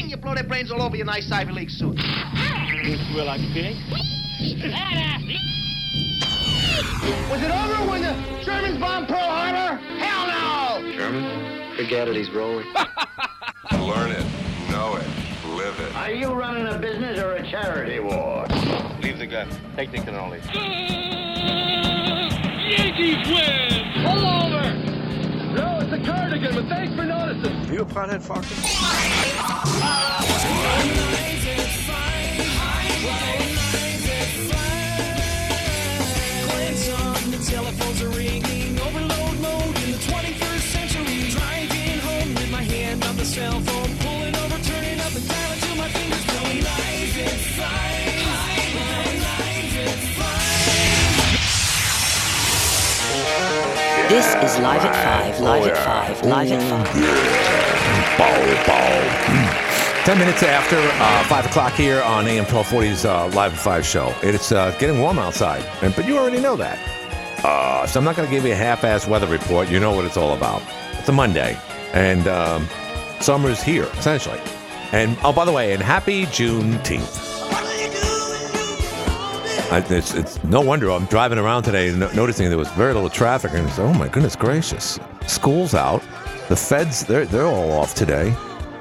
bing, you blow their brains all over your nice Ivy League suit. Well, like pink. Was it over when the Germans bombed Pearl Harbor? Hell no! German? Forget it, he's rolling. Learn it, know it, live it. Are you running a business or a charity war? Leave the gun. Take the cannoli. Yankees win! Pull over! No, it's a cardigan, but thanks for noticing. You a pothead, Fox? Telephones are This is Live at 5, Live at 5, Live at 5. yeah Ten minutes after uh, five o'clock here on AM 1240's uh, Live at Five show. It's uh, getting warm outside, and, but you already know that. Uh, so I'm not going to give you a half-ass weather report. You know what it's all about. It's a Monday, and um, summer's here essentially. And oh, by the way, and happy Juneteenth. I, it's, it's no wonder I'm driving around today and no- noticing there was very little traffic, and oh my goodness gracious, school's out, the feds they're they're all off today,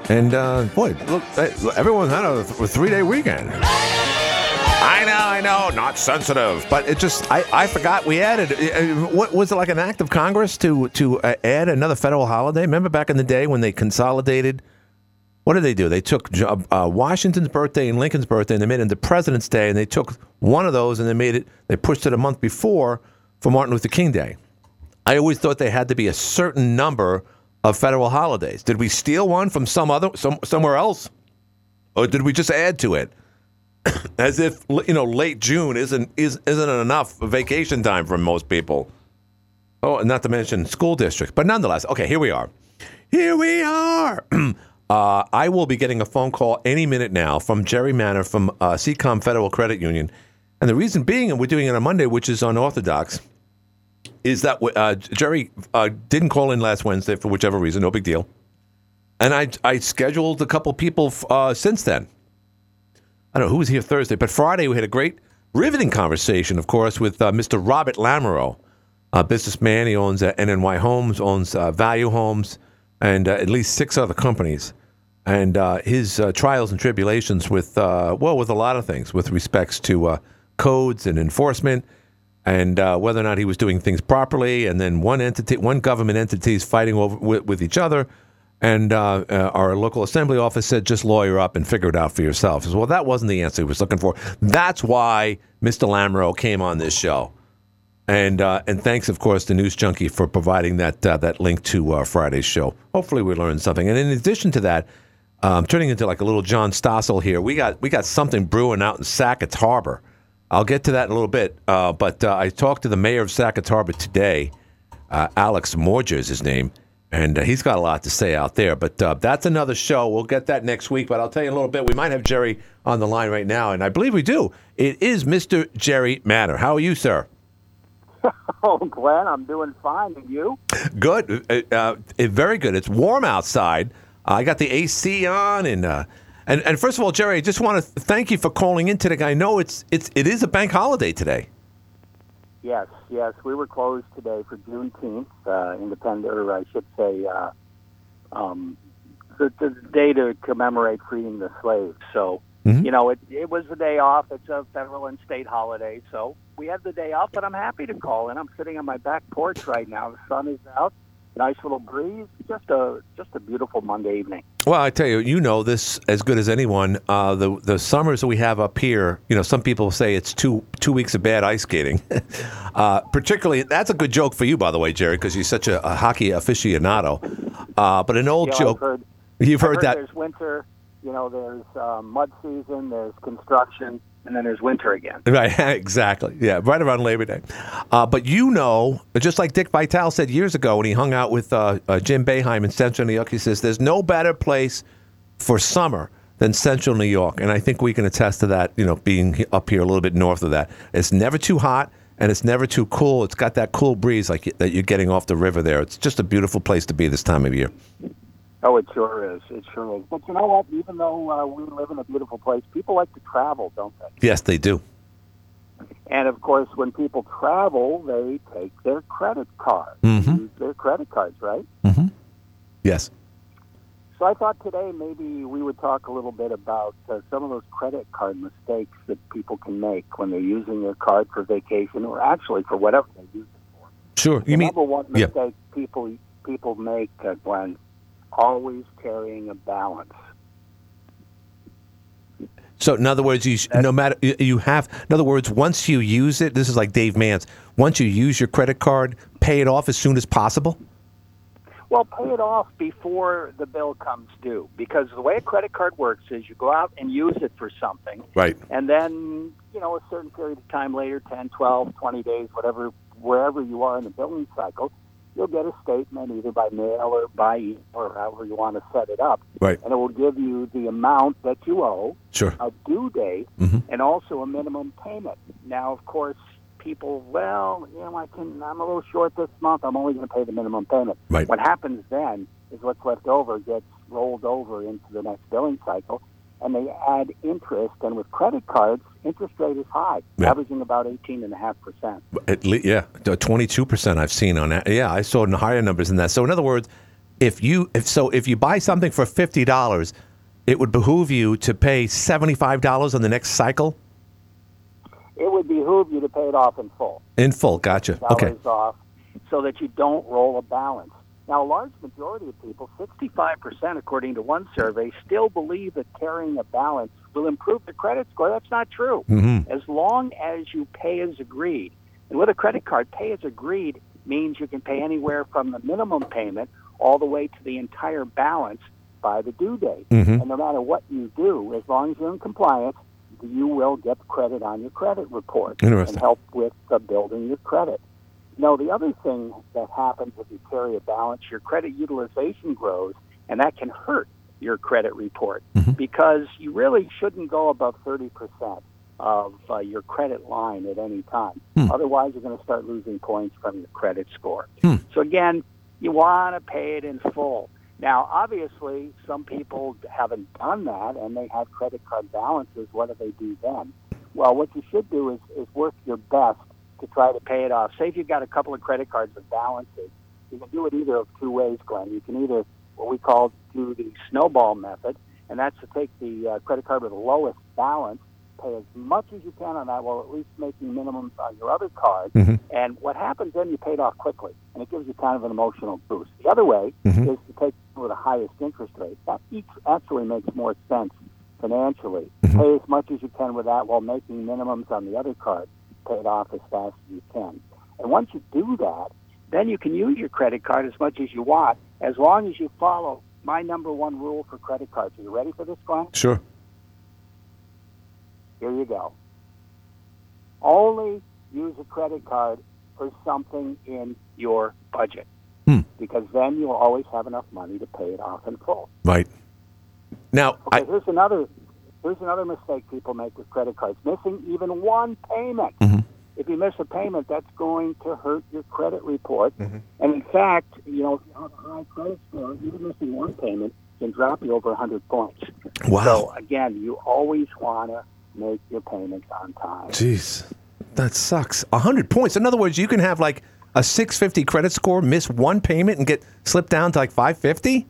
and uh, boy, look, eh, everyone had a, th- three day weekend. I know, I know, not sensitive, but it just I, I forgot we added. uh, What was it like an act of Congress to to uh, add another federal holiday? Remember back in the day when they consolidated. What did they do? They took uh, Washington's birthday and Lincoln's birthday, and they made it into President's Day, and they took one of those and they made it. They pushed it a month before for Martin Luther King Day. I always thought they had to be a certain number of federal holidays. Did we steal one from some other some somewhere else, or did we just add to it? As if you know, late June isn't is isn't enough vacation time for most people. Oh, not to mention school districts, but nonetheless, okay, here we are. Here we are. uh, I will be getting a phone call any minute now from Jerry Manor from uh, SeaComm Federal Credit Union, and the reason being, and we're doing it on Monday, which is unorthodox, is that uh, Jerry uh, didn't call in last Wednesday for whichever reason, no big deal, and I I scheduled a couple people uh, since then. I don't know who was here Thursday, but Friday we had a great, riveting conversation, of course, with uh, Mr. Robert Lamoureux, a businessman. He owns uh, NNY Homes, owns Value Homes, and uh, at least six other companies. And uh, his uh, trials and tribulations with, uh, well, with a lot of things, with respects to uh, codes and enforcement, and uh, whether or not he was doing things properly. And then one entity, one government entity is fighting over with, with each other. And our local assembly office said, just lawyer up and figure it out for yourself. Said, well, that wasn't the answer he was looking for. That's why Mr. Lamoureux came on this show. And uh, and thanks, of course, to News Junkie for providing that uh, that link to uh, Friday's show. Hopefully, we learned something. And in addition to that, um, turning into like a little John Stossel here, we got we got something brewing out in Sackets Harbor. I'll get to that in a little bit. Uh, but uh, I talked to the mayor of Sackets Harbor today. Uh, Alex Morger is his name, and he's got a lot to say out there. But that's another show. We'll get that next week. But I'll tell you in a little bit. We might have Jerry on the line right now, and I believe we do. It is Mr. Jerry Manor. How are you, sir? Oh, Glenn, I'm doing fine. And you? Good. Uh, uh, very good. It's warm outside. I got the AC on, and uh, and and first of all, Jerry, I just want to thank you for calling in today. I know it's it's it is a bank holiday today. Yes, yes. We were closed today for Juneteenth, uh, independent, or I should say, uh, um, the, the day to commemorate freeing the slaves. So, Mhm. you know, it, it was the day off. It's a federal and state holiday. So we had the day off, but I'm happy to call in. I'm sitting on my back porch right now. The sun is out. Nice little breeze. Just a just a beautiful Monday evening. Well, I tell you, you know this as good as anyone. Uh, the the summers that we have up here, you know, some people say it's two two weeks of bad ice skating. uh, particularly, that's a good joke for you, by the way, Jerry, because you're such a, a hockey aficionado. Uh, but an old know, joke. Heard, You've I've heard that. There's winter. You know, there's uh, mud season. There's construction, and then there's winter again. Right, exactly. Yeah, right around Labor Day. Uh, but you know, just like Dick Vitale said years ago when he hung out with uh, uh, Jim Boeheim in Central New York, he says, There's no better place for summer than Central New York. And I think we can attest to that, you know, being up here a little bit north of that. It's never too hot and it's never too cool. It's got that cool breeze like that you're getting off the river there. It's just a beautiful place to be this time of year. Oh, it sure is. It sure is. But you know what? Even though uh, we live in a beautiful place, people like to travel, don't they? Yes, they do. And of course, when people travel, they take their credit card, Mhm. use their credit cards, right? Mm-hmm. Yes. So I thought today maybe we would talk a little bit about uh, some of those credit card mistakes that people can make when they're using their card for vacation or actually for whatever they use it. For. Sure. The You mean number one yeah. mistake people people make, uh, Glenn, always carrying a balance. So, in other words, you sh- no matter you- have. In other words, once you use it, this is like Dave Mance. Once you use your credit card, pay it off as soon as possible. Well, pay it off before the bill comes due because the way a credit card works is you go out and use it for something, Right. and then, you know, a certain period of time later 10, 12, 20 days, whatever, wherever you are in the billing cycle you'll get a statement either by mail or by email or however you want to set it up. Right. And it will give you the amount that you owe, Sure. a due date, Mhm. and also a minimum payment. Now, of course, people, well, you know, I can, I'm a little short this month. I'm only going to pay the minimum payment. Right. What happens then is what's left over gets rolled over into the next billing cycle, and they add interest. And with credit cards, interest rate is high, Yeah. averaging about 18.5%. At least, yeah, uh, twenty-two percent I've seen on that. Yeah, I saw higher numbers than that. So, in other words, if you if so, if you buy something for fifty dollars, it would behoove you to pay seventy-five dollars on the next cycle It would behoove you to pay it off in full. in full. Gotcha. Okay. off so that you don't roll a balance. Now, a large majority of people, 65% according to one survey, still believe that carrying a balance will improve the credit score. That's not true. Mhm. As long as you pay as agreed. And with a credit card, pay as agreed means you can pay anywhere from the minimum payment all the way to the entire balance by the due date. Mhm. And no matter what you do, as long as you're in compliance, you will get credit on your credit report and help with uh, building your credit. No, the other thing that happens if you carry a balance, your credit utilization grows, and that can hurt your credit report mm-hmm. because you really shouldn't go above 30% of uh, your credit line at any time. Hmm. Otherwise, you're going to start losing points from your credit score. Hmm. So, again, you want to pay it in full. Now, obviously, some people haven't done that and they have credit card balances. What do they do then? Well, what you should do is, is work your best to try to pay it off. Say if you've got a couple of credit cards with balances, you can do it either of two ways, Glenn. You can either what we call do the snowball method, and that's to take the uh, credit card with the lowest balance, pay as much as you can on that, while at least making minimums on your other card. Mhm. And what happens then, you pay it off quickly, and it gives you kind of an emotional boost. The other way Mhm. is to take with the highest interest rate. That each actually makes more sense financially. Mhm. Pay as much as you can with that while making minimums on the other card. Pay it off as fast as you can. And once you do that, then you can use your credit card as much as you want, as long as you follow my number one rule for credit cards. Are you ready for this, Glenn? Sure. Here you go. Only use a credit card for something in your budget. Hmm. Because then you'll always have enough money to pay it off in full. Right. Now, Okay, I, here's another here's another mistake people make with credit cards. Missing even one payment. Mhm. If you miss a payment, that's going to hurt your credit report. Mm-hmm. And in fact, you know, if you have a high credit score, even missing one payment can drop you over 100 points. wow. So again, you always want to make your payments on time. Jeez, that sucks. A hundred points. In other words, you can have like a six fifty credit score, miss one payment, and get slipped down to like five fifty.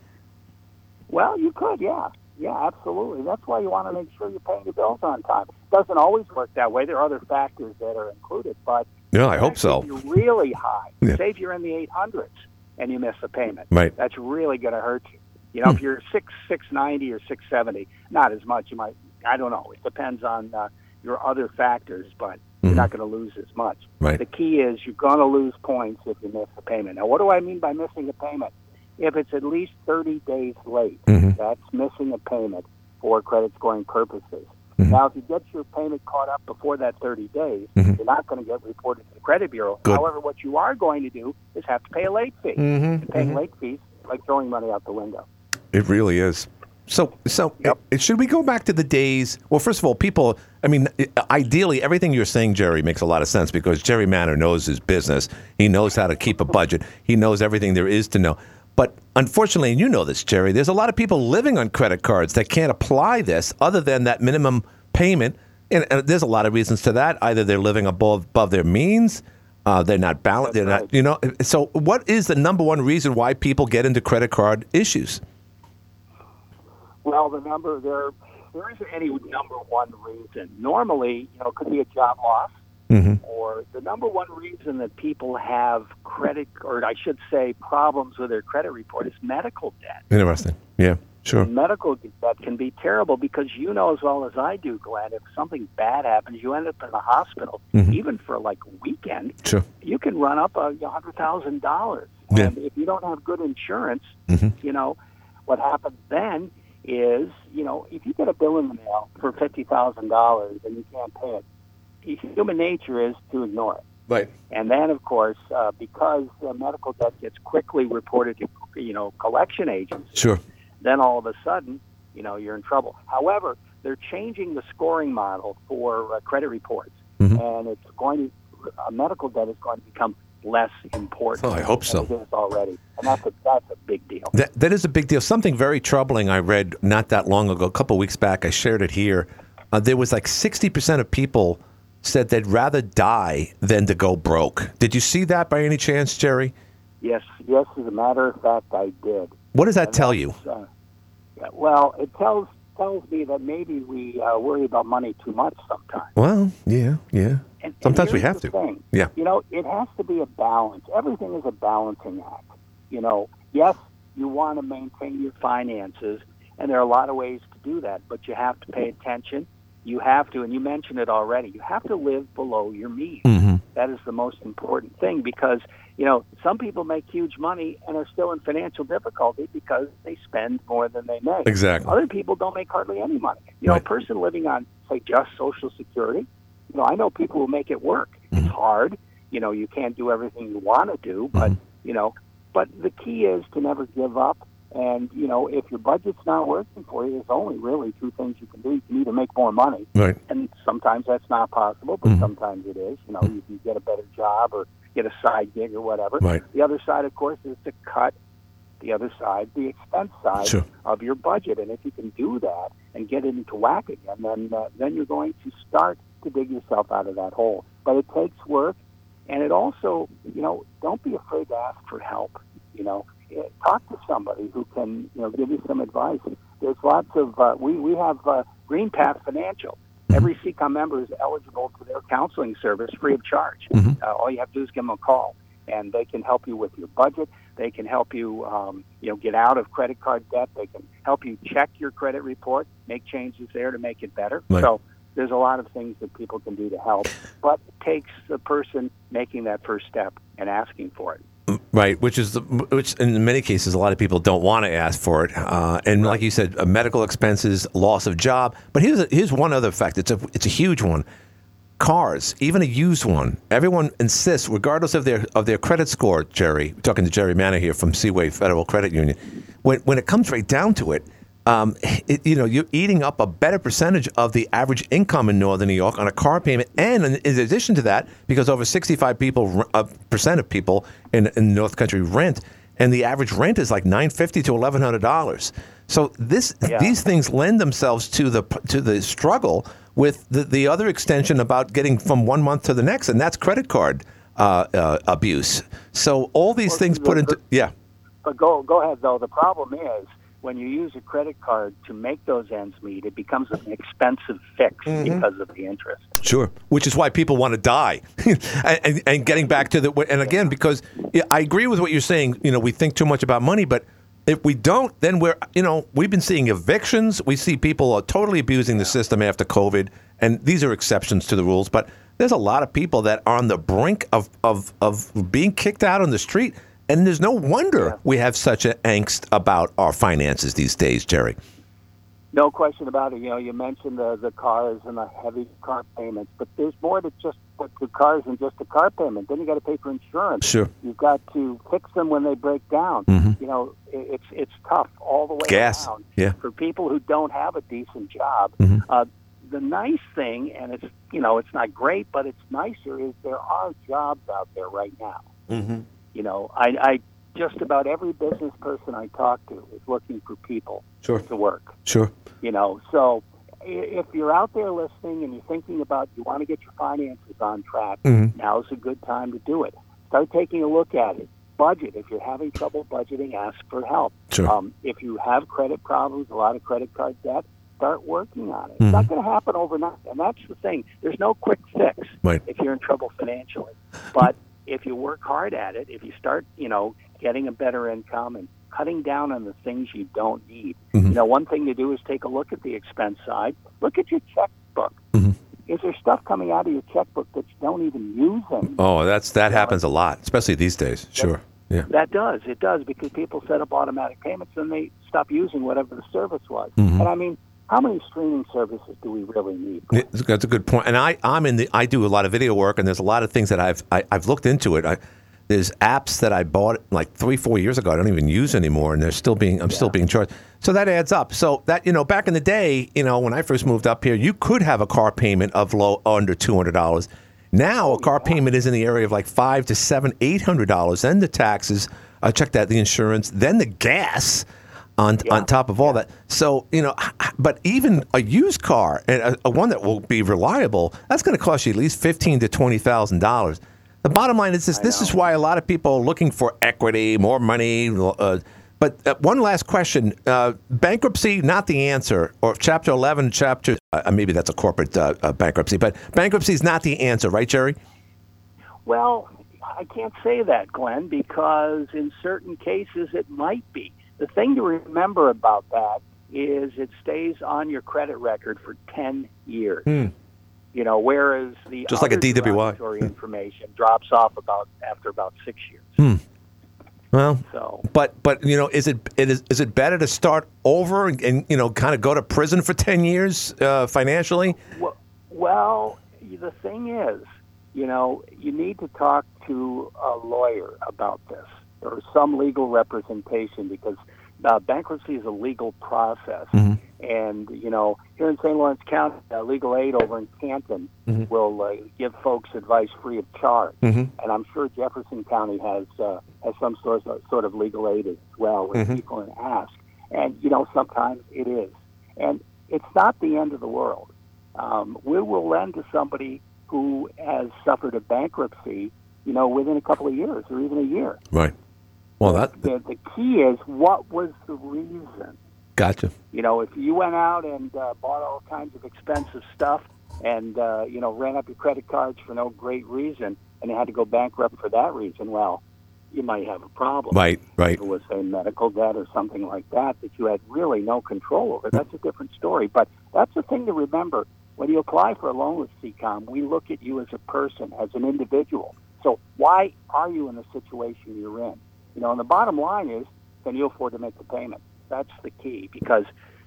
Well, you could, yeah. Yeah, absolutely. That's why you want to make sure you're paying your bills on time. It Doesn't always work that way. There are other factors that are included, but Yeah, I hope so. If you're really high, Yeah. say if you're in the 800s and you miss a payment, Right. that's really going to hurt you. You know, if you're six six ninety or six seventy, not as much. You might, I don't know. It depends on uh, your other factors, but you're not going to lose as much. Right. The key is you're going to lose points if you miss a payment. Now, what do I mean by missing a payment? If it's at least 30 days late, Mhm. that's missing a payment for credit scoring purposes. Mhm. Now, if you get your payment caught up before that 30 days, Mhm. you're not going to get reported to the credit bureau. Good. However, what you are going to do is have to pay a late fee. Mhm, And paying late fees is like throwing money out the window. It really is. So, so Yep. uh, should we go back to the days? Well, first of all, people. I mean, ideally, everything you're saying, Jerry, makes a lot of sense because Jerry Manor knows his business. He knows how to keep a budget. He knows everything there is to know. But unfortunately, and you know this, Jerry, there's a lot of people living on credit cards that can't apply this other than that minimum payment. And, and there's a lot of reasons to that. Either they're living above above their means, uh, they're not balanced, they're not, you know. So, what is the number one reason why people get into credit card issues? Well, the number there there isn't any number one reason. Normally, you know, it could be a job loss, Mm-hmm. or the number one reason that people have credit, or I should say, problems with their credit report is medical debt. Interesting. Yeah, sure. And medical debt can be terrible because you know as well as I do, Glenn, if something bad happens, you end up in the hospital, Mhm. even for like a weekend, Sure. you can run up a hundred thousand dollars. Yeah. And if you don't have good insurance, Mhm. you know, what happens then is, you know, if you get a bill in the mail for fifty thousand dollars and you can't pay it, human nature is to ignore it. Right. And then, of course, uh, because uh, medical debt gets quickly reported to, you know, collection agents, Sure. then all of a sudden, you know, you're in trouble. However, they're changing the scoring model for uh, credit reports, Mhm. and it's going to uh, medical debt is going to become less important. Oh, I hope so. than It is already, and that's a that's a big deal. That, that is a big deal. Something very troubling I read not that long ago, a couple weeks back. I shared it here. Uh, there was like 60% of people said they'd rather die than to go broke. Did you see that by any chance, Jerry? Yes, yes. As a matter of fact, I did. What does that And tell you? Uh, well, it tells tells me that maybe we uh, worry about money too much sometimes. Well, yeah, yeah. And, Sometimes and we have to. Thing. Yeah. You know, it has to be a balance. Everything is a balancing act. You know, yes, you want to maintain your finances, and there are a lot of ways to do that, but you have to pay attention. You have to, and you mentioned it already, you have to live below your means. Mm-hmm. That is the most important thing because, you know, some people make huge money and are still in financial difficulty because they spend more than they make. Exactly. Other people don't make hardly any money. You know, Right. a person living on, say, just Social Security, you know, I know people who make it work. Mm-hmm. It's hard. You know, you can't do everything you want to do, but, Mm-hmm. you know, but the key is to never give up. And, you know, if your budget's not working for you, there's only really two things you can do. You can either make more money, Right. and sometimes that's not possible, but Mhm. sometimes it is. You know, you can get a better job or get a side gig or whatever. Right. The other side, of course, is to cut the other side, the expense side Sure. of your budget. And if you can do that and get it into whack again, then uh, then you're going to start to dig yourself out of that hole. But it takes work, and it also, you know, don't be afraid to ask for help. You know, talk to somebody who can, you know, give you some advice. There's lots of uh, we we have uh, GreenPath Financial. Every SeaComm member is eligible to their counseling service free of charge. Mhm. Uh, all you have to do is give them a call, and they can help you with your budget. They can help you, um, you know, get out of credit card debt. They can help you check your credit report, make changes there to make it better. Right. So there's a lot of things that people can do to help, but it takes the person making that first step and asking for it. Right, which is the, which in many cases a lot of people don't want to ask for it, uh, and like you said, uh, medical expenses, loss of job. But here's a, here's one other fact. It's a it's a huge one. Cars, even a used one, everyone insists, regardless of their of their credit score. Jerry, talking to Jerry Manor here from Seaway Federal Credit Union. When when it comes right down to it, um, it, you know, you're eating up a better percentage of the average income in Northern New York on a car payment, and in, in addition to that, because over 65 people uh, percent of people in, in North Country rent, and the average rent is like 950 to 1100 dollars. So this Yeah. these things lend themselves to the to the struggle with the, the other extension about getting from one month to the next, and that's credit card uh, uh, abuse. So all these Well, things the- put into yeah. But go go ahead though. The problem is when you use a credit card to make those ends meet, it becomes an expensive fix Mm-hmm. because of the interest. Sure. Which is why people want to die. and, and, getting back to the, and again, because yeah, I agree with what you're saying, you know, we think too much about money, but if we don't, then we're, you know, we've been seeing evictions. We see people are totally abusing the system after COVID, and these are exceptions to the rules, but there's a lot of people that are on the brink of, of, of being kicked out on the street. And there's no wonder we have such an angst about our finances these days, Jerry. No question about it. You know, you mentioned the the cars and the heavy car payments, but there's more to just the cars than just the car payment. Then you got to pay for insurance. Sure. You've got to fix them when they break down. Mhm. You know, it, it's it's tough all the way Gas. around. Yeah. For people who don't have a decent job, Mhm. uh, the nice thing, and it's you know, it's not great, but it's nicer, is there are jobs out there right now. Mm-hmm. You know, I, I just about every business person I talk to is looking for people Sure. to work. Sure. You know, so if you're out there listening and you're thinking about you want to get your finances on track, Mhm. now's a good time to do it. Start taking a look at it. Budget. If you're having trouble budgeting, ask for help. Sure. Um, if you have credit problems, a lot of credit card debt, start working on it. Mhm. It's not going to happen overnight, and that's the thing. There's no quick fix Right. if you're in trouble financially. But if you work hard at it, if you start, you know, getting a better income and cutting down on the things you don't need. Mhm. You know, one thing to do is take a look at the expense side. Look at your checkbook. Mhm. Is there stuff coming out of your checkbook that you don't even use anymore? Oh, that's that happens a lot, especially these days. Sure. Yeah. That does. It does because people set up automatic payments and they stop using whatever the service was. Mhm. And I mean, how many streaming services do we really need? That's a good point. And I, I'm in the, I do a lot of video work, and there's a lot of things that I've, I, I've looked into it. I, there's apps that I bought like three, four years ago. I don't even use anymore, and they're still being, I'm still being charged. So that adds up. So that you know, back in the day, you know, when I first moved up here, you could have a car payment of low under two hundred dollars. Now a car payment is in the area of like five to seven, eight hundred dollars. Then the taxes. I checked that the insurance, then the gas on on top of all that. So you know, but even a used car and a, a one that will be reliable, that's going to cost you at least fifteen to twenty thousand dollars. The bottom line is this: this is why a lot of people are looking for equity, more money. Uh, but uh, one last question: uh, bankruptcy, not the answer, or Chapter Eleven, Chapter uh, maybe that's a corporate uh, uh, bankruptcy, but bankruptcy is not the answer, right, Jerry? Well, I can't say that, Glenn, because in certain cases it might be. The thing to remember about that is it stays on your credit record for 10 years. Hmm. You know, whereas the Just like a DWI. information drops off about after about six years. Hmm. Well, So but but you know, is it, it is is it better to start over and, and you know kind of go to prison for ten years uh, financially? Well, well, the thing is, you know, you need to talk to a lawyer about this or some legal representation because uh, bankruptcy is a legal process. And, you know, here in St. Lawrence County, uh, Legal Aid over in Canton Mhm. will uh, give folks advice free of charge. Mhm. And I'm sure Jefferson County has uh, has some sort of, sort of legal aid as well where Mhm. people can ask. And, you know, sometimes it is. And it's not the end of the world. Um, we will lend to somebody who has suffered a bankruptcy, you know, within a couple of years or even a year. Right. Well, that The, the key is what was the reason? gotcha. You know, if you went out and uh, bought all kinds of expensive stuff and, uh, you know, ran up your credit cards for no great reason and you had to go bankrupt for that reason, well, you might have a problem. Right. Right. If it was a medical debt or something like that that you had really no control over, that's a different story. But that's the thing to remember. When you apply for a loan with SeaComm, we look at you as a person, as an individual. So why are you in the situation you're in? You know, and the bottom line is, can you afford to make the payment? That's the key. Because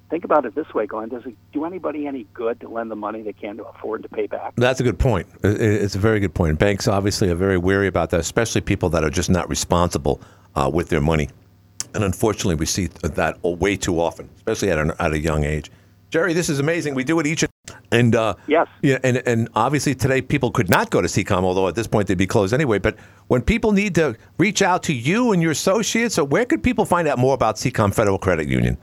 think about it this way, Glenn. Does it do anybody any good to lend the money they can't afford to pay back? That's a good point. It's a very good point. Banks obviously are very wary about that, especially people that are just not responsible uh, with their money. And unfortunately, we see that way too often, especially at, an, at a young age. Jerry, this is amazing. We do it each and uh, yes, yeah, and and obviously today people could not go to SeaComm, although at this point they'd be closed anyway. But when people need to reach out to you and your associates, so where could people find out more about SeaComm Federal Credit Union?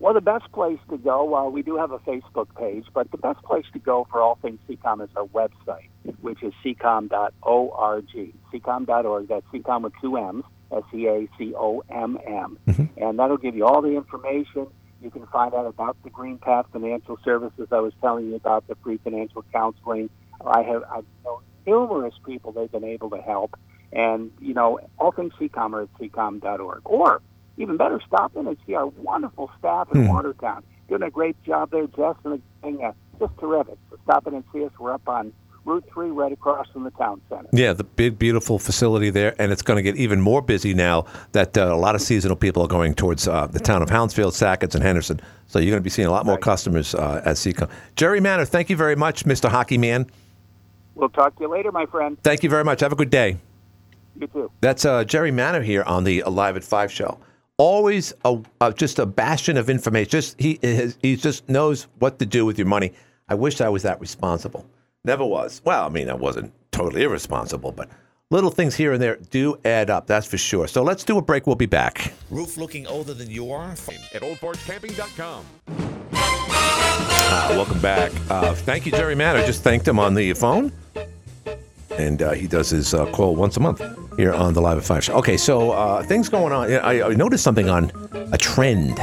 Well, the best place to go, well, we do have a Facebook page, but the best place to go for all things SeaComm is our website, which is seacomm.org. seacomm.org, that's SeaComm with two M's, S-E-A-C-O-M-M. And that'll give you all the information. You can find out about the GreenPath Financial Services I was telling you about, the free financial counseling. I have I know numerous people they've been able to help. And, you know, all things SeaComm are at seacomm.org. Or, even better, stop in and see our wonderful staff in Hmm. Watertown. Doing a great job there, Jess and the gang. Uh, just terrific. So stop in and see us. We're up on Route 3 right across from the town center. Yeah, the big, beautiful facility there, and it's going to get even more busy now that uh, a lot of seasonal people are going towards uh, the town of Hounsfield, Sackets, and Henderson. So you're going to be seeing a lot more customers uh, at SeaComm. Jerry Manor, thank you very much, Mr. Hockey Man. We'll talk to you later, my friend. Thank you very much. Have a good day. You too. That's uh, Jerry Manor here on the Alive at Five show. Always a, uh, just a bastion of information. Just he he just knows what to do with your money. I wish I was that responsible. Never was. Well, I mean, I wasn't totally irresponsible, but little things here and there do add up. That's for sure. So let's do a break. We'll be back. Roof looking older than you are? At oldforgecamping.com. Uh, welcome back. Uh, thank you, Jerry Mann. I just thanked him on the phone. And uh, he does his uh, call once a month here on the Live at 5 show. Okay, so uh, things going on. I, I noticed something on a trend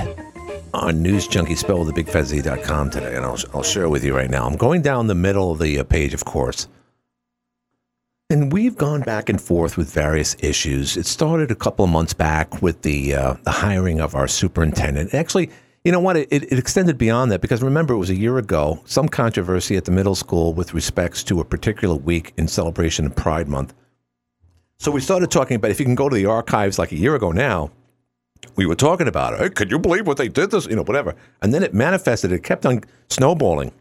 on newsjunkiespellwiththebigfezzy.com today, and I'll, I'll share with you right now. I'm going down the middle of the uh, page, of course. And we've gone back and forth with various issues. It started a couple of months back with the uh, the hiring of our superintendent. Actually, you know what? It, it extended beyond that because remember, it was a year ago, some controversy at the middle school with respects to a particular week in celebration of Pride Month. So we started talking about if you can go to the archives like a year ago now, we were talking about it. Hey, could you believe what they did this? You know, whatever. And then it manifested, it kept on snowballing.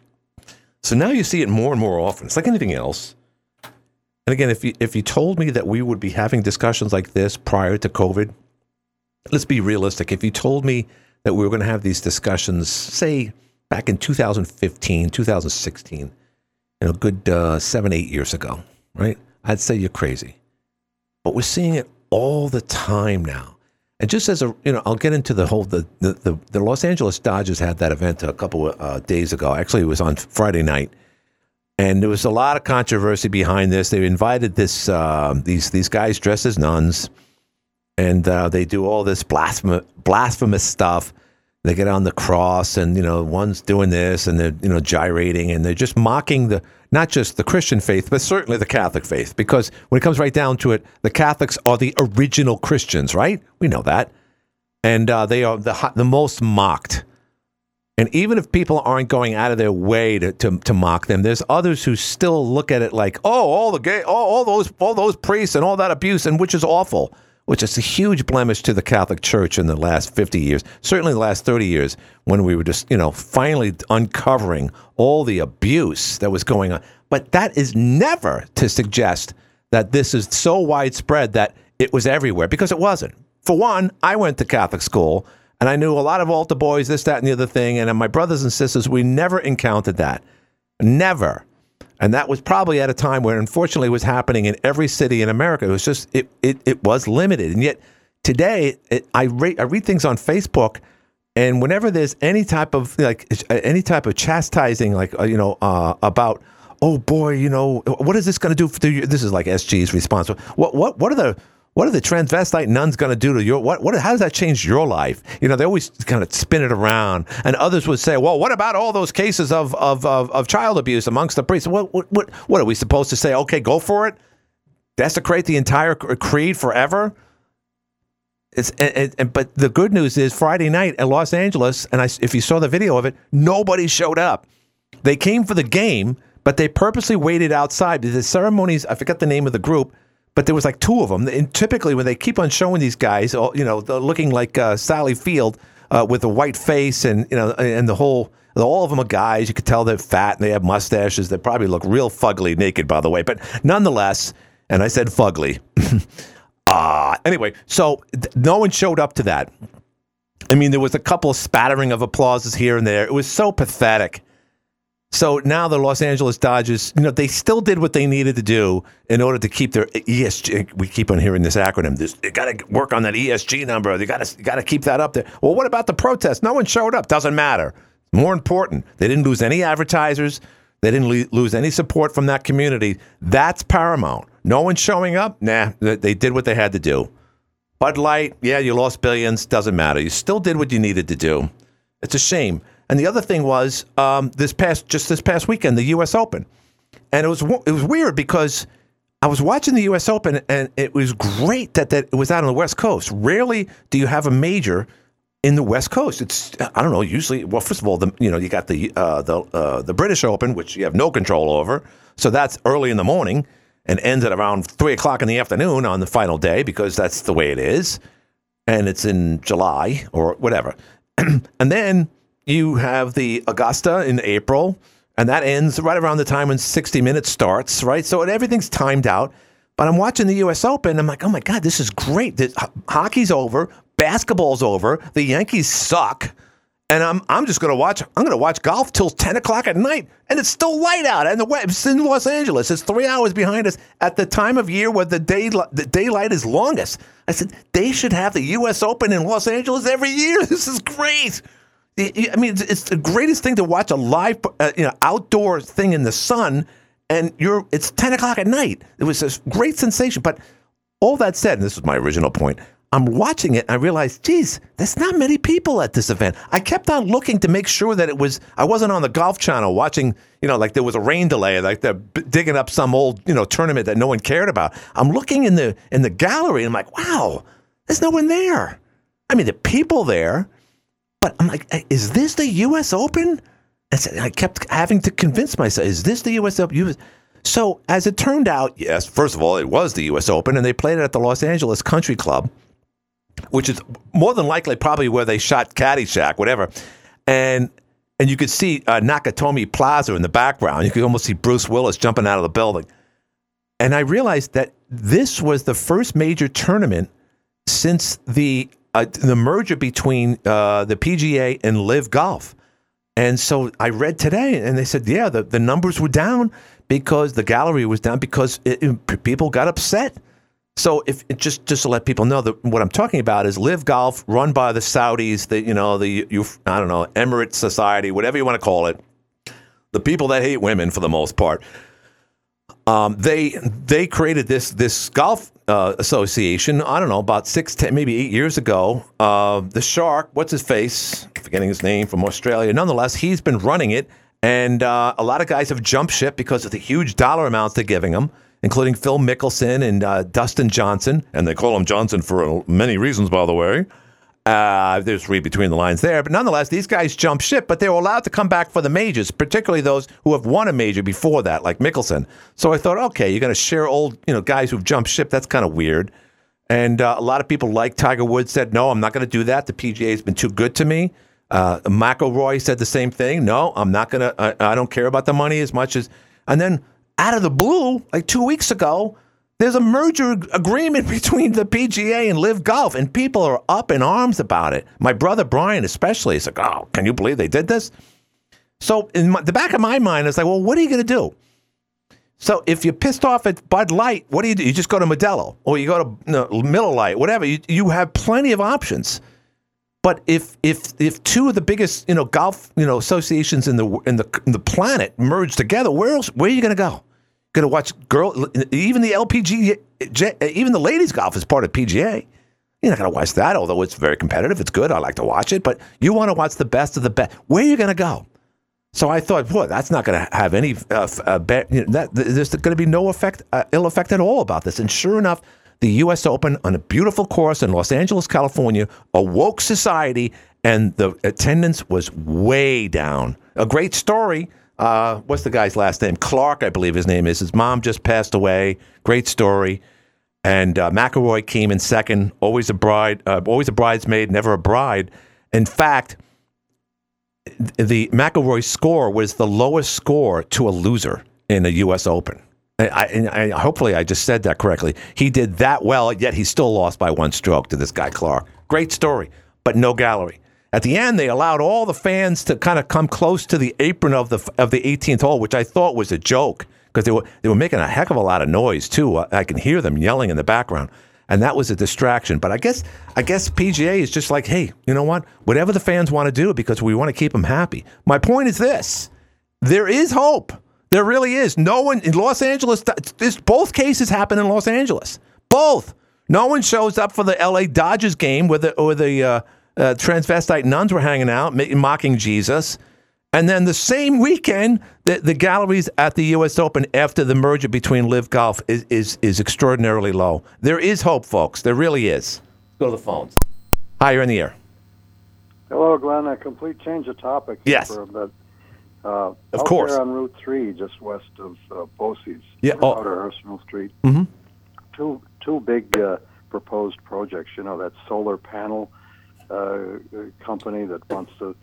So now you see it more and more often. It's like anything else. And again, if you if you told me that we would be having discussions like this prior to COVID, let's be realistic. If you told me that we were going to have these discussions, say back in 2015, 2016, you know, good uh, seven, eight years ago, right? I'd say you're crazy. But we're seeing it all the time now. And just as a, you know, I'll get into the whole, the, the, the, the Los Angeles Dodgers had that event a couple of uh, days ago. Actually, it was on Friday night. And there was a lot of controversy behind this. They invited this, uh, these, these guys dressed as nuns and uh, they do all this blasphemous, blasphemous stuff. They get on the cross, and you know, one's doing this, and they're you know gyrating, and they're just mocking the not just the Christian faith, but certainly the Catholic faith, because when it comes right down to it, the Catholics are the original Christians, right? We know that, and uh, they are the the most mocked. And even if people aren't going out of their way to, to, to mock them, there's others who still look at it like, oh, all the gay, all, all those all those priests and all that abuse, and which is awful which is a huge blemish to the Catholic Church in the last 50 years, certainly the last 30 years, when we were just, you know, finally uncovering all the abuse that was going on. But that is never to suggest that this is so widespread that it was everywhere, because it wasn't. For one, I went to Catholic school and I knew a lot of altar boys, this, that, and the other thing. And my brothers and sisters, we never encountered that. Never. And that was probably at a time where, unfortunately, it was happening in every city in America. It was just, it, it, it was limited. And yet today, it, I, I read things on Facebook, and whenever there's any type of, like, any type of chastising, like, uh, you know, uh, about, oh boy, you know, what is this going to do for you? This is like SG's response. What, what, what are the, what are the transvestite nuns going to do to your what, what how does that change your life? You know they always kind of spin it around and others would say well what about all those cases of of, of, of child abuse amongst the priests? What, what what what are we supposed to say? Okay go for it? Desecrate the entire creed forever? It's and, and, but the good news is Friday night in Los Angeles and I, if you saw the video of it nobody showed up. They came for the game but they purposely waited outside. The ceremonies I forget the name of the group but there was like two of them. And typically, when they keep on showing these guys, you know, looking like uh, Sally Field uh, with a white face and you know, and the whole, all of them are guys. You could tell they're fat and they have mustaches. They probably look real fugly naked, by the way. But nonetheless, and I said fugly. Ah, uh, anyway, so th- no one showed up to that. I mean, there was a couple of spattering of applauses here and there. It was so pathetic. So now the Los Angeles Dodgers, you know, they still did what they needed to do in order to keep their ESG. We keep on hearing this acronym. This, they got to work on that ESG number. They got to got to keep that up there. Well, what about the protest? No one showed up. Doesn't matter. More important, they didn't lose any advertisers. They didn't le- lose any support from that community. That's paramount. No one showing up. Nah, they did what they had to do. Bud Light, yeah, you lost billions. Doesn't matter. You still did what you needed to do. It's a shame. And the other thing was um, this past just this past weekend, the U.S. Open, and it was it was weird because I was watching the U.S. Open, and it was great that that it was out on the West Coast. Rarely do you have a major in the West Coast. It's I don't know. Usually, well, first of all, the you know you got the uh, the uh, the British Open, which you have no control over, so that's early in the morning and ends at around three o'clock in the afternoon on the final day because that's the way it is, and it's in July or whatever, and then you have the Augusta in April, and that ends right around the time when 60 Minutes starts, right? So everything's timed out. But I'm watching the U.S. Open. I'm like, oh my God, this is great. This, hockey's over. Basketball's over. The Yankees suck. and I'm I'm just going to watch. I'm to watch golf till ten o'clock at night, and it's still light out. And the it's in Los Angeles. It's three hours behind us at the time of year where the day the daylight is longest. I said they should have the U.S. Open in Los Angeles every year. This is great. I mean, it's the greatest thing to watch a live, uh, you know, outdoor thing in the sun, and you're it's ten o'clock at night. It was a great sensation. But all that said, and this was my original point. I'm watching it. I realized, geez, there's not many people at this event. I kept on looking to make sure that it was. I wasn't on the Golf Channel watching. You know, like there was a rain delay, like they're digging up some old you know tournament that no one cared about. I'm looking in the in the gallery. and I'm like, wow, there's no one there. I mean, the people there, but I'm like, is this the U.S. Open? And I kept having to convince myself, is this the U.S. Open? So as it turned out, yes. First of all, it was the U.S. Open, and they played it at the Los Angeles Country Club which is more than likely probably where they shot Caddyshack, whatever. And and you could see uh, Nakatomi Plaza in the background. You could almost see Bruce Willis jumping out of the building. And I realized that this was the first major tournament since the uh, the merger between uh, the PGA and LIV Golf. And so I read today, and they said, yeah, the, the numbers were down because the gallery was down because it, it, people got upset so if just just to let people know that what I'm talking about is LIV Golf, run by the Saudis, the you know the you I don't know Emirates Society, whatever you want to call it, the people that hate women for the most part. Um, they they created this this golf uh, association. I don't know about six, ten, maybe eight years ago. Uh, the shark, what's his face? Forgetting his name from Australia. Nonetheless, he's been running it, and uh, a lot of guys have jumped ship because of the huge dollar amounts they're giving them including Phil Mickelson and uh, Dustin Johnson. And they call him Johnson for many reasons, by the way. Uh, there's read between the lines there. But nonetheless, these guys jump ship, but they were allowed to come back for the majors, particularly those who have won a major before that, like Mickelson. So I thought, okay, you're going to share old, you know, guys who've jumped ship. That's kind of weird. And uh, a lot of people like Tiger Woods said, no, I'm not going to do that. The PGA has been too good to me. Uh, McIlroy said the same thing. No, I'm not going to. I don't care about the money as much as. And then out of the blue, like two weeks ago, there's a merger agreement between the PGA and LIV Golf, and people are up in arms about it. My brother Brian, especially, is like, "Oh, can you believe they did this?" So, in my, the back of my mind, it's like, "Well, what are you going to do?" So, if you're pissed off at Bud Light, what do you do? You just go to Modelo, or you go to know, Miller Lite, whatever. You you have plenty of options. But if if if two of the biggest you know golf you know associations in the in the in the planet merge together, where else? Where are you going to go? Going to watch girl? Even the LPG, even the ladies golf is part of PGA. You're not going to watch that, although it's very competitive. It's good. I like to watch it, but you want to watch the best of the best. Where are you going to go? So I thought, boy, that's not going to have any. Uh, uh, you know, that, there's going to be no effect, uh, ill effect at all about this. And sure enough, the U.S. Open on a beautiful course in Los Angeles, California, awoke society, and the attendance was way down. A great story. Uh, what's the guy's last name? Clark, I believe his name is. His mom just passed away. Great story. And uh, McIlroy came in second. Always a bride, uh, always a bridesmaid, never a bride. In fact, the McIlroy score was the lowest score to a loser in a U.S. Open. I, I, hopefully I just said that correctly. He did that well, yet he still lost by one stroke to this guy Clark. Great story, but no gallery. At the end, they allowed all the fans to kind of come close to the apron of the of the 18th hole, which I thought was a joke because they were they were making a heck of a lot of noise too. I can hear them yelling in the background, and that was a distraction. But I guess I guess PGA is just like, hey, you know what? Whatever the fans want to do, because we want to keep them happy. My point is this: there is hope there really is. No one in Los Angeles. This, both cases happen in Los Angeles. Both. No one shows up for the L.A. Dodgers game where the or the uh, uh, transvestite nuns were hanging out, mocking Jesus. And then the same weekend, the, the galleries at the U.S. Open after the merger between LIV Golf is, is, is extraordinarily low. There is hope, folks. There really is. Let's go to the phones. Hi, you're in the air. Hello, Glenn. A complete change of topic. Yes. For a bit. Uh, of out course. There on Route 3, just west of uh, Bosse's, yeah, oh. outer Arsenal Street. Mm-hmm. Two, two big uh, proposed projects. You know, that solar panel uh, company that wants to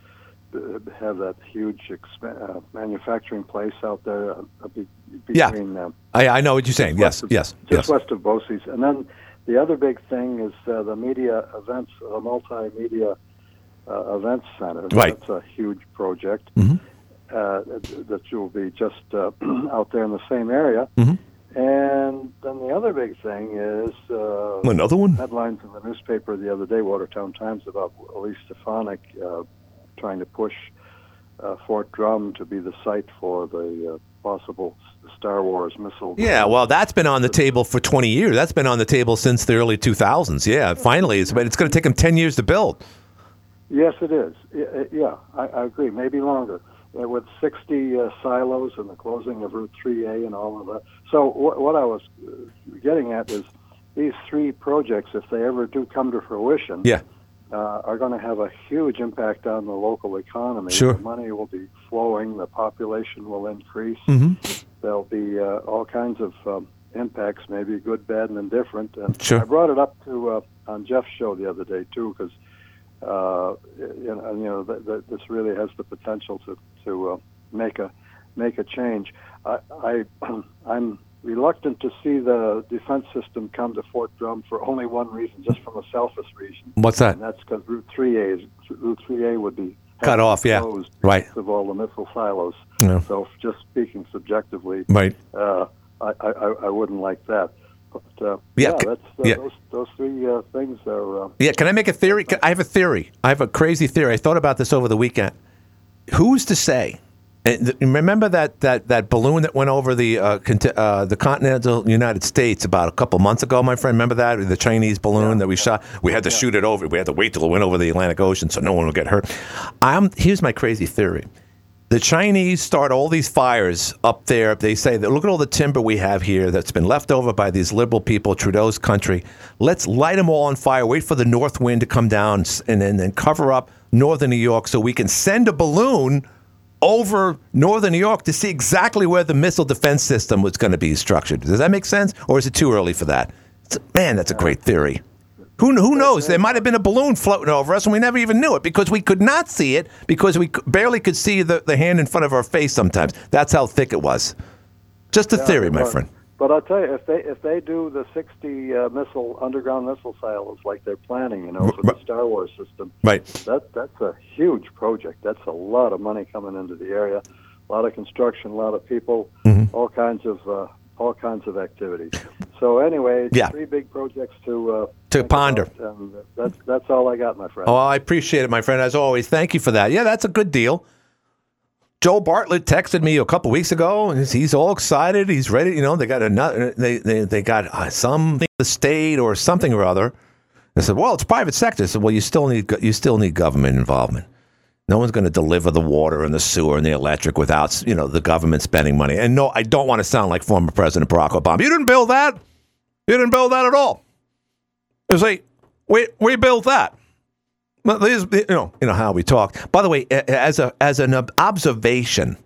uh, have that huge exp- uh, manufacturing place out there uh, be- between. Yeah. I, I know what you're saying. Yes, of, yes. Just yes. west of Bosse's. And then the other big thing is uh, the media events, the multimedia uh, events center. Right. That's a huge project Mhm. uh, that will be just uh, out there in the same area. Mhm. And then the other big thing is uh, Another one? headlines in the newspaper the other day, Watertown Times, about Elise Stefanik uh, trying to push uh, Fort Drum to be the site for the uh, possible Star Wars missile. Yeah, well, that's been on the table for 20 years. That's been on the table since the early 2000s. Yeah, finally, it's, but it's going to take them 10 years to build. Yes, it is. Yeah, I, I agree. Maybe longer. Uh, with 60 uh, silos and the closing of Route 3A and all of that. So what, what I was uh, getting at is these three projects, if they ever do come to fruition, Yeah. uh, are going to have a huge impact on the local economy. Sure. The money will be flowing. The population will increase. Mhm. There'll be uh, all kinds of um, impacts, maybe good, bad, and indifferent. And Sure. I brought it up to uh, on Jeff's show the other day too, because uh, you know, you know th- th- this really has the potential to to uh, make a make a change. I, I I'm reluctant to see the defense system come to Fort Drum for only one reason, just from a selfish reason. What's that? And that's because Route 3A is Route 3A would be Cut off, yeah. closed Right. of all the missile silos. Yeah. So just speaking subjectively, Right. uh, I, I I wouldn't like that. But uh, Yeah, yeah, uh, yeah. those those three uh, things are. Uh, Yeah, can I make a theory? Can- I have a theory. I have a crazy theory. I thought about this over the weekend. Who's to say? And th- remember that, that, that balloon that went over the uh, conti- uh, the continental United States about a couple months ago, my friend? Remember that the Chinese balloon that we shot? We had to shoot it over. We had to wait till it went over the Atlantic Ocean so no one would get hurt. I'm here's my crazy theory. The Chinese start all these fires up there. They say that look at all the timber we have here that's been left over by these liberal people, Trudeau's country. Let's light them all on fire. Wait for the north wind to come down and then, then cover up northern New York so we can send a balloon over northern New York to see exactly where the missile defense system was going to be structured. Does that make sense, or is it too early for that? It's- man, that's a great theory. Who, who knows? There uh, might have been a balloon floating over us and we never even knew it because we could not see it because we barely could see the, the hand in front of our face sometimes. That's how thick it was. Just a Yeah, theory, my friend. But I'll tell you, if they if they do the 60 uh, missile underground missile silos like they're planning, you know, for the Star Wars system, Right. that that's a huge project. That's a lot of money coming into the area, a lot of construction, a lot of people, Mm-hmm. all kinds of uh, all kinds of activities. So anyway, Yeah. three big projects to uh, To ponder. about, that's that's all I got, my friend. Oh, I appreciate it, my friend, as always. Thank you for that. Yeah, that's a good deal. Joe Bartlett texted me a couple weeks ago, and he's- all excited. He's ready. You know, they got another. They they, they got uh, something the state or something or other. I said, well, it's private sector. I said, well, you still need you still need government involvement. No one's going to deliver the water and the sewer and the electric without you know the government spending money. And no, I don't want to sound like former President Barack Obama. You didn't build that. You didn't build that at all. It's like we we built that. Well, these, you know, you know how we talk. By the way, as a as an observation,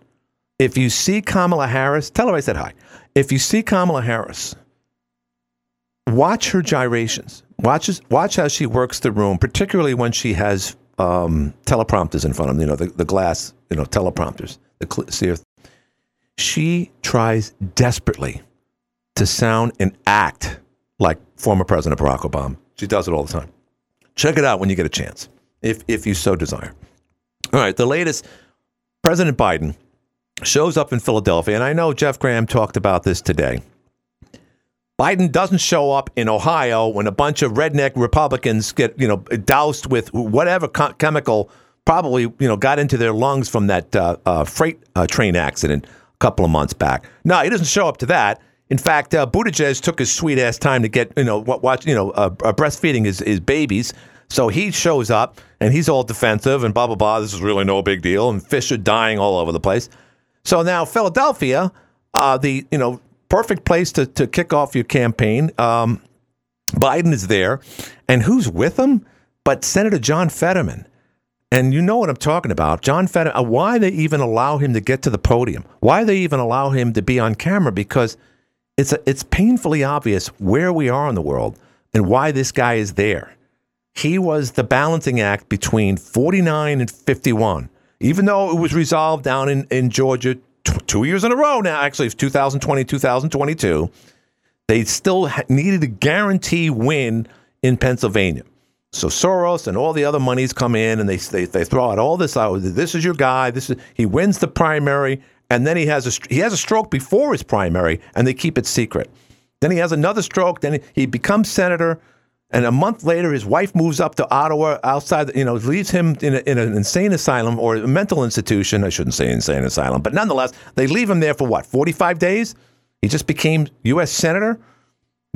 if you see Kamala Harris, tell her I said hi. If you see Kamala Harris, watch her gyrations. Watch watch how she works the room, particularly when she has um, teleprompters in front of them. You know, the, the glass, you know, teleprompters. The cl- see her. She tries desperately to sound and act like former President Barack Obama. She does it all the time. Check it out when you get a chance, if if you so desire. All right, the latest President Biden shows up in Philadelphia, and I know Jeff Graham talked about this today. Biden doesn't show up in Ohio when a bunch of redneck Republicans get, you know, doused with whatever co- chemical probably, you know, got into their lungs from that uh, uh, freight uh, train accident a couple of months back. No, he doesn't show up to that. In fact, uh, Buttigieg took his sweet ass time to get, you know, wa- watch, you know, uh, uh, breastfeeding his, his babies. So he shows up and he's all defensive and blah blah blah. This is really no big deal. And fish are dying all over the place. So now Philadelphia, uh, the you know perfect place to to kick off your campaign. Um, Biden is there, and who's with him? But Senator John Fetterman. And you know what I'm talking about. John Fetterman, uh, why they even allow him to get to the podium? Why they even allow him to be on camera? Because it's, a, it's painfully obvious where we are in the world and why this guy is there. He was the balancing act between 49 and 51. Even though it was resolved down in, in Georgia t- two years in a row now, actually, it's 2020, 2022, they still ha- needed a guarantee win in Pennsylvania. So Soros and all the other monies come in and they they, they throw out all this out. This is your guy. This is he wins the primary, and then he has a he has a stroke before his primary, and they keep it secret. Then he has another stroke. Then he becomes senator. And a month later, his wife moves up to Ottawa outside, you know, leaves him in, a, in an insane asylum or a mental institution. I shouldn't say insane asylum, but nonetheless, they leave him there for what, 45 days? He just became U.S. Senator.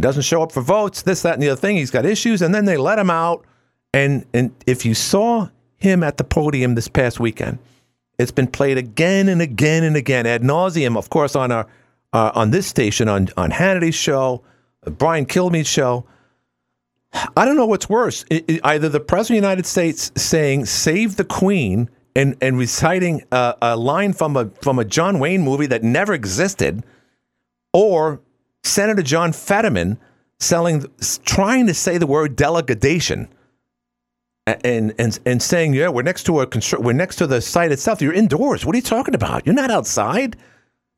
Doesn't show up for votes, this, that, and the other thing. He's got issues. And then they let him out. And, and if you saw him at the podium this past weekend, it's been played again and again and again ad nauseum, of course, on our uh, on this station, on, on Hannity's show, Brian Kilmeade's show. I don't know what's worse. It, it, either the President of the United States saying "Save the Queen" and and reciting a, a, line from a from a John Wayne movie that never existed, or Senator John Fetterman selling trying to say the word delegation and and and saying, "Yeah, we're next to a we're next to the site itself. You're indoors. What are you talking about? You're not outside."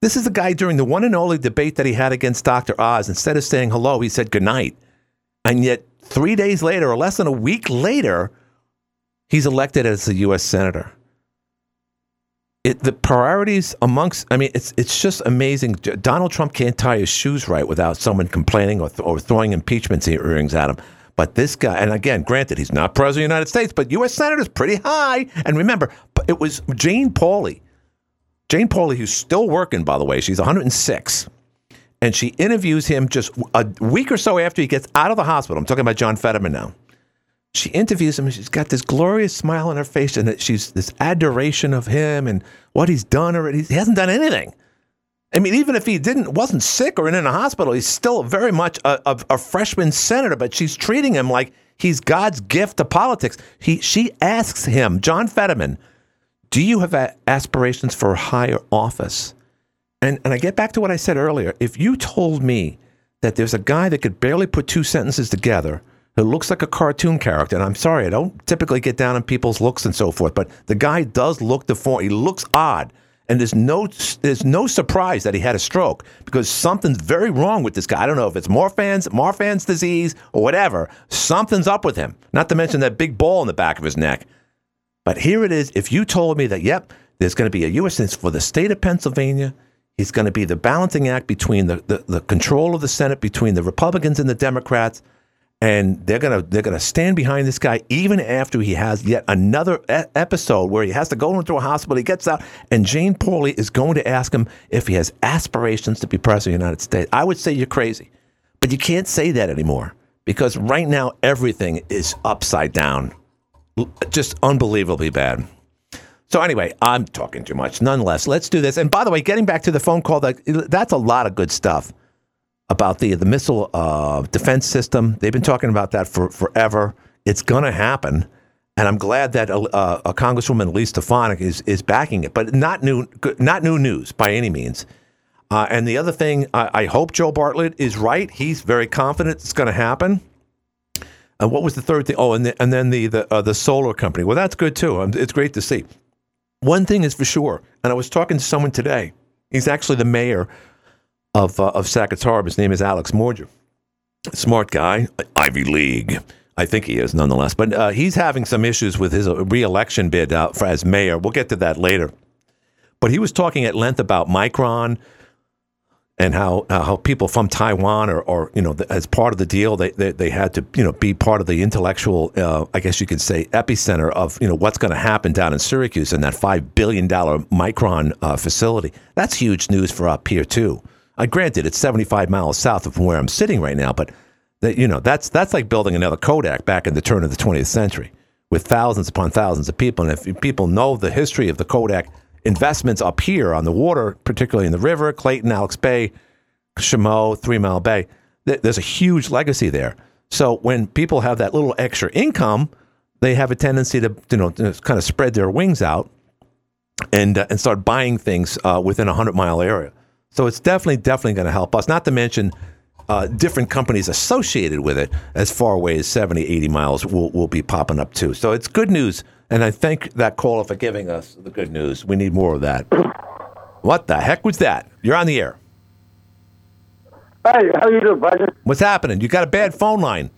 This is the guy during the one and only debate that he had against Dr. Oz. Instead of saying hello, he said goodnight. And yet Three days later, or less than a week later, he's elected as a U.S. senator. It, the priorities amongst, I mean, it's it's just amazing. Donald Trump can't tie his shoes right without someone complaining or, th- or throwing impeachment hearings at him. But this guy, and again, granted, he's not president of the United States, but U.S. senator is pretty high. And remember, it was Jane Pauley. Jane Pauley, who's still working, by the way, she's 106 and she interviews him just a week or so after he gets out of the hospital. I'm talking about John Fetterman now. She interviews him and she's got this glorious smile on her face and she's this adoration of him and what he's done Or He hasn't done anything. I mean, even if he didn't wasn't sick or in a hospital, he's still very much a, a, a freshman senator. But she's treating him like he's God's gift to politics. He she asks him, John Fetterman, "Do you have aspirations for higher office?" And, and I get back to what I said earlier. If you told me that there's a guy that could barely put two sentences together who looks like a cartoon character, and I'm sorry, I don't typically get down on people's looks and so forth, but the guy does look deformed. He looks odd. And there's no there's no surprise that he had a stroke because something's very wrong with this guy. I don't know if it's Marfan's Marfan's disease or whatever. Something's up with him. Not to mention that big ball in the back of his neck. But here it is. If you told me that, yep, there's going to be a U.S. Census for the state of Pennsylvania, He's going to be the balancing act between the, the, the, control of the Senate between the Republicans and the Democrats. And they're to they're to stand behind this guy even after he has yet another e- episode where he has to go into a hospital. He gets out, and Jane Pauley is going to ask him if he has aspirations to be president of the United States. I would say you're crazy, but you can't say that anymore because right now everything is upside down, just unbelievably bad. So anyway, I'm talking too much. Nonetheless, let's do this. And by the way, getting back to the phone call, that that's a lot of good stuff about the the missile uh, defense system. They've been talking about that for forever. It's going to happen, and I'm glad that uh, a Congresswoman Elise Stefanik is is backing it. But not new not new news by any means. Uh, and the other thing, I, I, hope Joe Bartlett is right. He's very confident it's going to happen. And what was the third thing? Oh, and the, and then the the uh, the solar company. Well, that's good too. It's great to see. One thing is for sure, and I was talking to someone today. He's actually the mayor of uh, of Harbor. His name is Alex Morger. Smart guy, Ivy League. I think he is, nonetheless. But uh, he's having some issues with his uh, reelection bid out for, as mayor. We'll get to that later. But he was talking at length about Micron and how uh, how people from Taiwan or, or you know as part of the deal they, they, they had to you know be part of the intellectual uh, I guess you could say epicenter of you know what's going to happen down in Syracuse in that five billion dollar Micron uh, facility. That's huge news for up here too. I granted it's seventy five miles south of where I'm sitting right now, but that you know that's that's like building another Kodak back in the turn of the 20th century with thousands upon thousands of people. And if people know the history of the Kodak investments up here on the water, particularly in the river, Clayton, Alex Bay, Chaumont, Three Mile Bay. There's a huge legacy there. So when people have that little extra income, they have a tendency to you know kind of spread their wings out and uh, and start buying things uh, within a hundred mile area. So it's definitely definitely going to help us. Not to mention uh, different companies associated with it as far away as 70, 80 miles will, will be popping up too. So it's good news and I thank that caller for giving us the good news. We need more of that. What the heck was that? You're on the air. Hey, how you doing, buddy? What's happening? You got a bad phone line.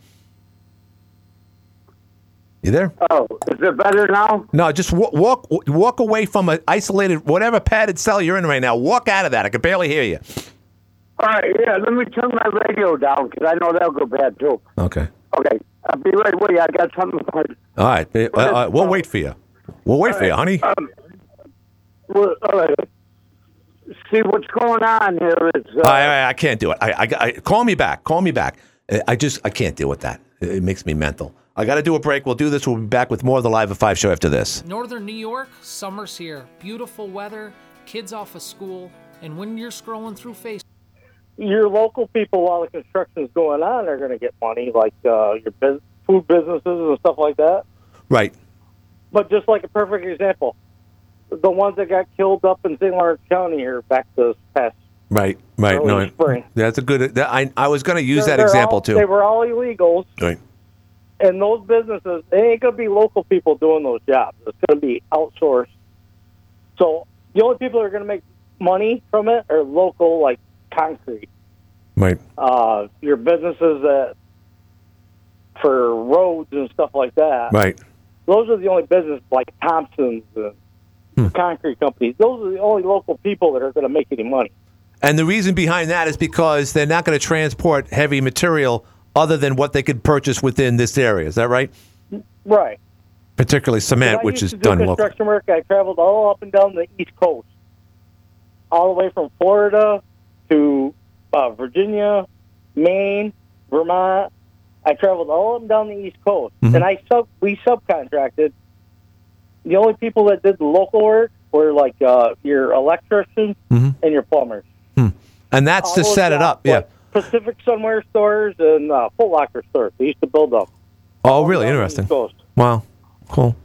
You there? Oh, is it better now? No, just wa- walk walk away from an isolated whatever padded cell you're in right now. Walk out of that. I can barely hear you. All right, yeah, let me turn my radio down because I know that'll go bad too. Okay. Okay, I'll be right with you. I got something. All right. Uh, uh, we'll wait for you. We'll wait for you, honey. Um, well, all right. See what's going on here is. Uh, I, I, I can't do it. I, I, I call me back. Call me back. Uh, I just I can't deal with that. It it makes me mental. I got to do a break. We'll do this. We'll be back with more of the live at five show after this. Northern New York, summer's here. Beautiful weather, kids off of school, and when you're scrolling through Facebook, your local people while the construction's going on are going to get money, like uh, your bus- food businesses and stuff like that. Right. But just like a perfect example, the ones that got killed up in St. Lawrence County here back this past. Right. Right. Early No. spring. That's a good. That, I I was going to use They're- that they're example all- too. They were all illegals, Right. and those businesses they ain't going to be local people doing those jobs. It's going to be outsourced. So the only people that are going to make money from it are local, like concrete. Right. uh, your businesses that for roads and stuff like that. Right. Those are the only business like Thompson's and Hmm. concrete companies. Those are the only local people that are going to make any money. And the reason behind that is because they're not going to transport heavy material other than what they could purchase within this area. Is that right? Right. Particularly cement, which is do done locally. construction work. I traveled all up and down the East Coast, all the way from Florida to uh, Virginia, Maine, Vermont. I traveled all up and down the East Coast, Mm-hmm. and I sub we subcontracted. The only people that did the local work were like uh, your electricians Mhm. and your plumbers. And that's to set it up. Yeah. Pacific Sunwear stores and uh, Foot Locker stores. They used to build them, Oh, really interesting. Wow. Cool.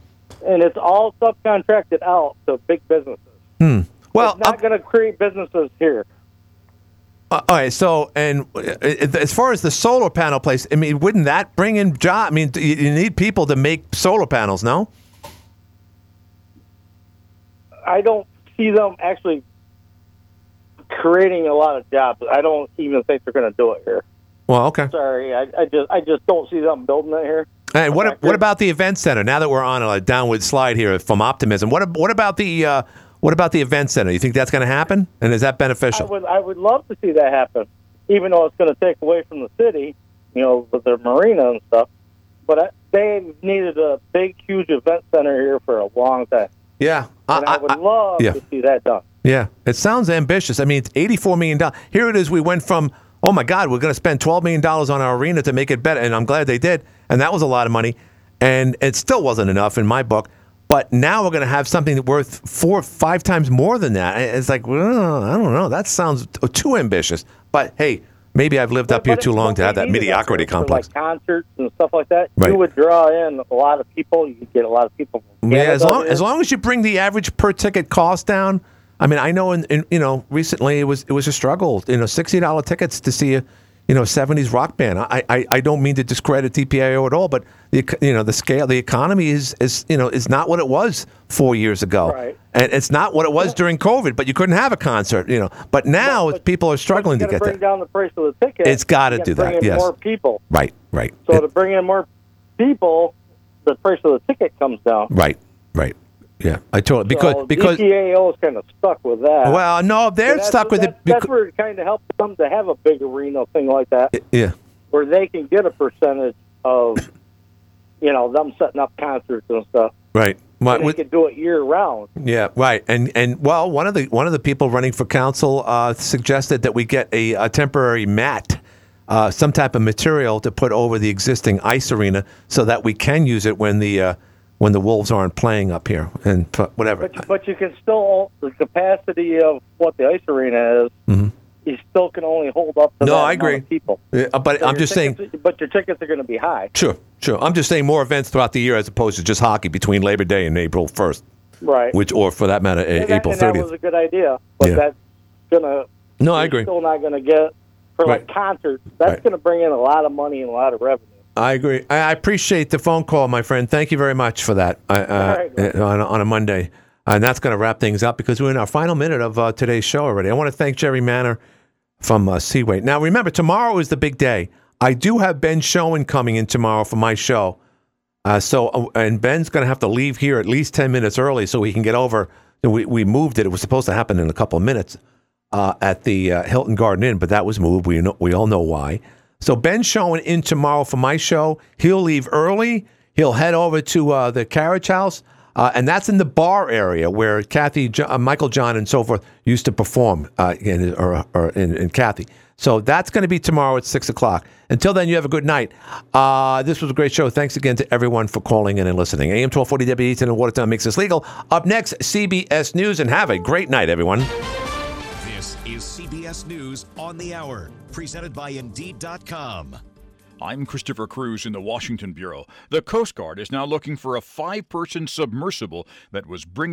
and it's all subcontracted out to big businesses. Hmm. Well, it's not going to create businesses here. Uh, all right. So, and uh, as far as the solar panel place, I mean, wouldn't that bring in job? I mean, you you need people to make solar panels, no? I don't see them actually creating a lot of jobs. I don't even think they're going to do it here. Well, okay. Sorry, I, I just I just don't see them building it here. And what what about the event center? Now that we're on a downward slide here from optimism, what what about the uh, what about the event center? You think that's going to happen? And is that beneficial? I would I would love to see that happen, even though it's going to take away from the city, you know, with their marina and stuff. But I, they needed a big, huge event center here for a long time, Yeah. and I, would love yeah. to see that done. Yeah, it sounds ambitious. I mean, it's eighty-four million dollars. Here it is. We went from oh my God, we're going to spend twelve million dollars on our arena to make it better, and I'm glad they did. And that was a lot of money, and it still wasn't enough in my book. But now we're going to have something worth four, five times more than that. It's like, well, I don't know. That sounds too ambitious. But hey, maybe I've lived up here too long to have that mediocrity complex. like concerts and stuff like that. Right. You would draw in a lot of people. You could get a lot of people. Yeah, as long as long as you bring the average per ticket cost down. I mean, I know in, in you know recently it was it was a struggle. You know, sixty dollar tickets to see a you know seventies rock band. I, I I don't mean to discredit TPIO at all, but the you know the scale, the economy is is you know is not what it was four years ago, Right. and it's not what it was during COVID. But you couldn't have a concert, you know. But now people are struggling to got to get bring there. down the price of the ticket. It's gotta do that, in yes. more people. Right, right, So to bring in more people, the price of the ticket comes down. right, right. Yeah, I told because so because DPAO is kind of stuck with that. well, no, they're stuck with it. that's, That's where it kind of helps them to have a big arena thing like that, Yeah. where they can get a percentage of, you know, them setting up concerts and stuff. Right. My- they with- can do it year round. Yeah, right. And and well, one of the one of the people running for council uh, suggested that we get a, a temporary mat, uh, some type of material to put over the existing ice arena, so that we can use it when the uh, when the Wolves aren't playing up here and whatever. But but you can still the capacity of what the ice arena is. Mhm. You still can only hold up to No, that I agree. people. Yeah, but So I'm just saying. But your tickets are going to be high. Sure, sure. I'm just saying more events throughout the year as opposed to just hockey between Labor Day and April 1st, Right. which or for that matter, and that, April that 30th. was a good idea, but Yeah. that's gonna. No, I agree. Still not gonna get for like concerts. That's Right. gonna bring in a lot of money and a lot of revenue. I agree. I appreciate the phone call, my friend. Thank you very much for that I- uh, right, uh, on, a- on a Monday. And that's going to wrap things up because we're in our final minute of uh, today's show already. I want to thank Jerry Manor from uh, Seaway. Now, remember, tomorrow is the big day. I do have Ben Schoen coming in tomorrow for my show. Uh, so, uh, and Ben's going to have to leave here at least 10 minutes early so he can get over. We, we moved it. It was supposed to happen in a couple of minutes uh, at the uh, Hilton Garden Inn, but that was moved. We, know, we all know why. So, Ben's showing in tomorrow for my show. He'll leave early. He'll head over to uh, the Carriage House. Uh, and that's in the bar area where Kathy, uh, Michael John, and so forth used to perform uh, in, or, or in, in Kathy. So that's going to be tomorrow at 6 o'clock. Until then, you have a good night. Uh, this was a great show. Thanks again to everyone for calling in and listening. AM 1240 WATN and Watertown makes this legal. Up next, CBS News, and have a great night, everyone. CBS News on the Hour, presented by Indeed.com. I'm Christopher Cruz in the Washington Bureau. The Coast Guard is now looking for a five person submersible that was bringing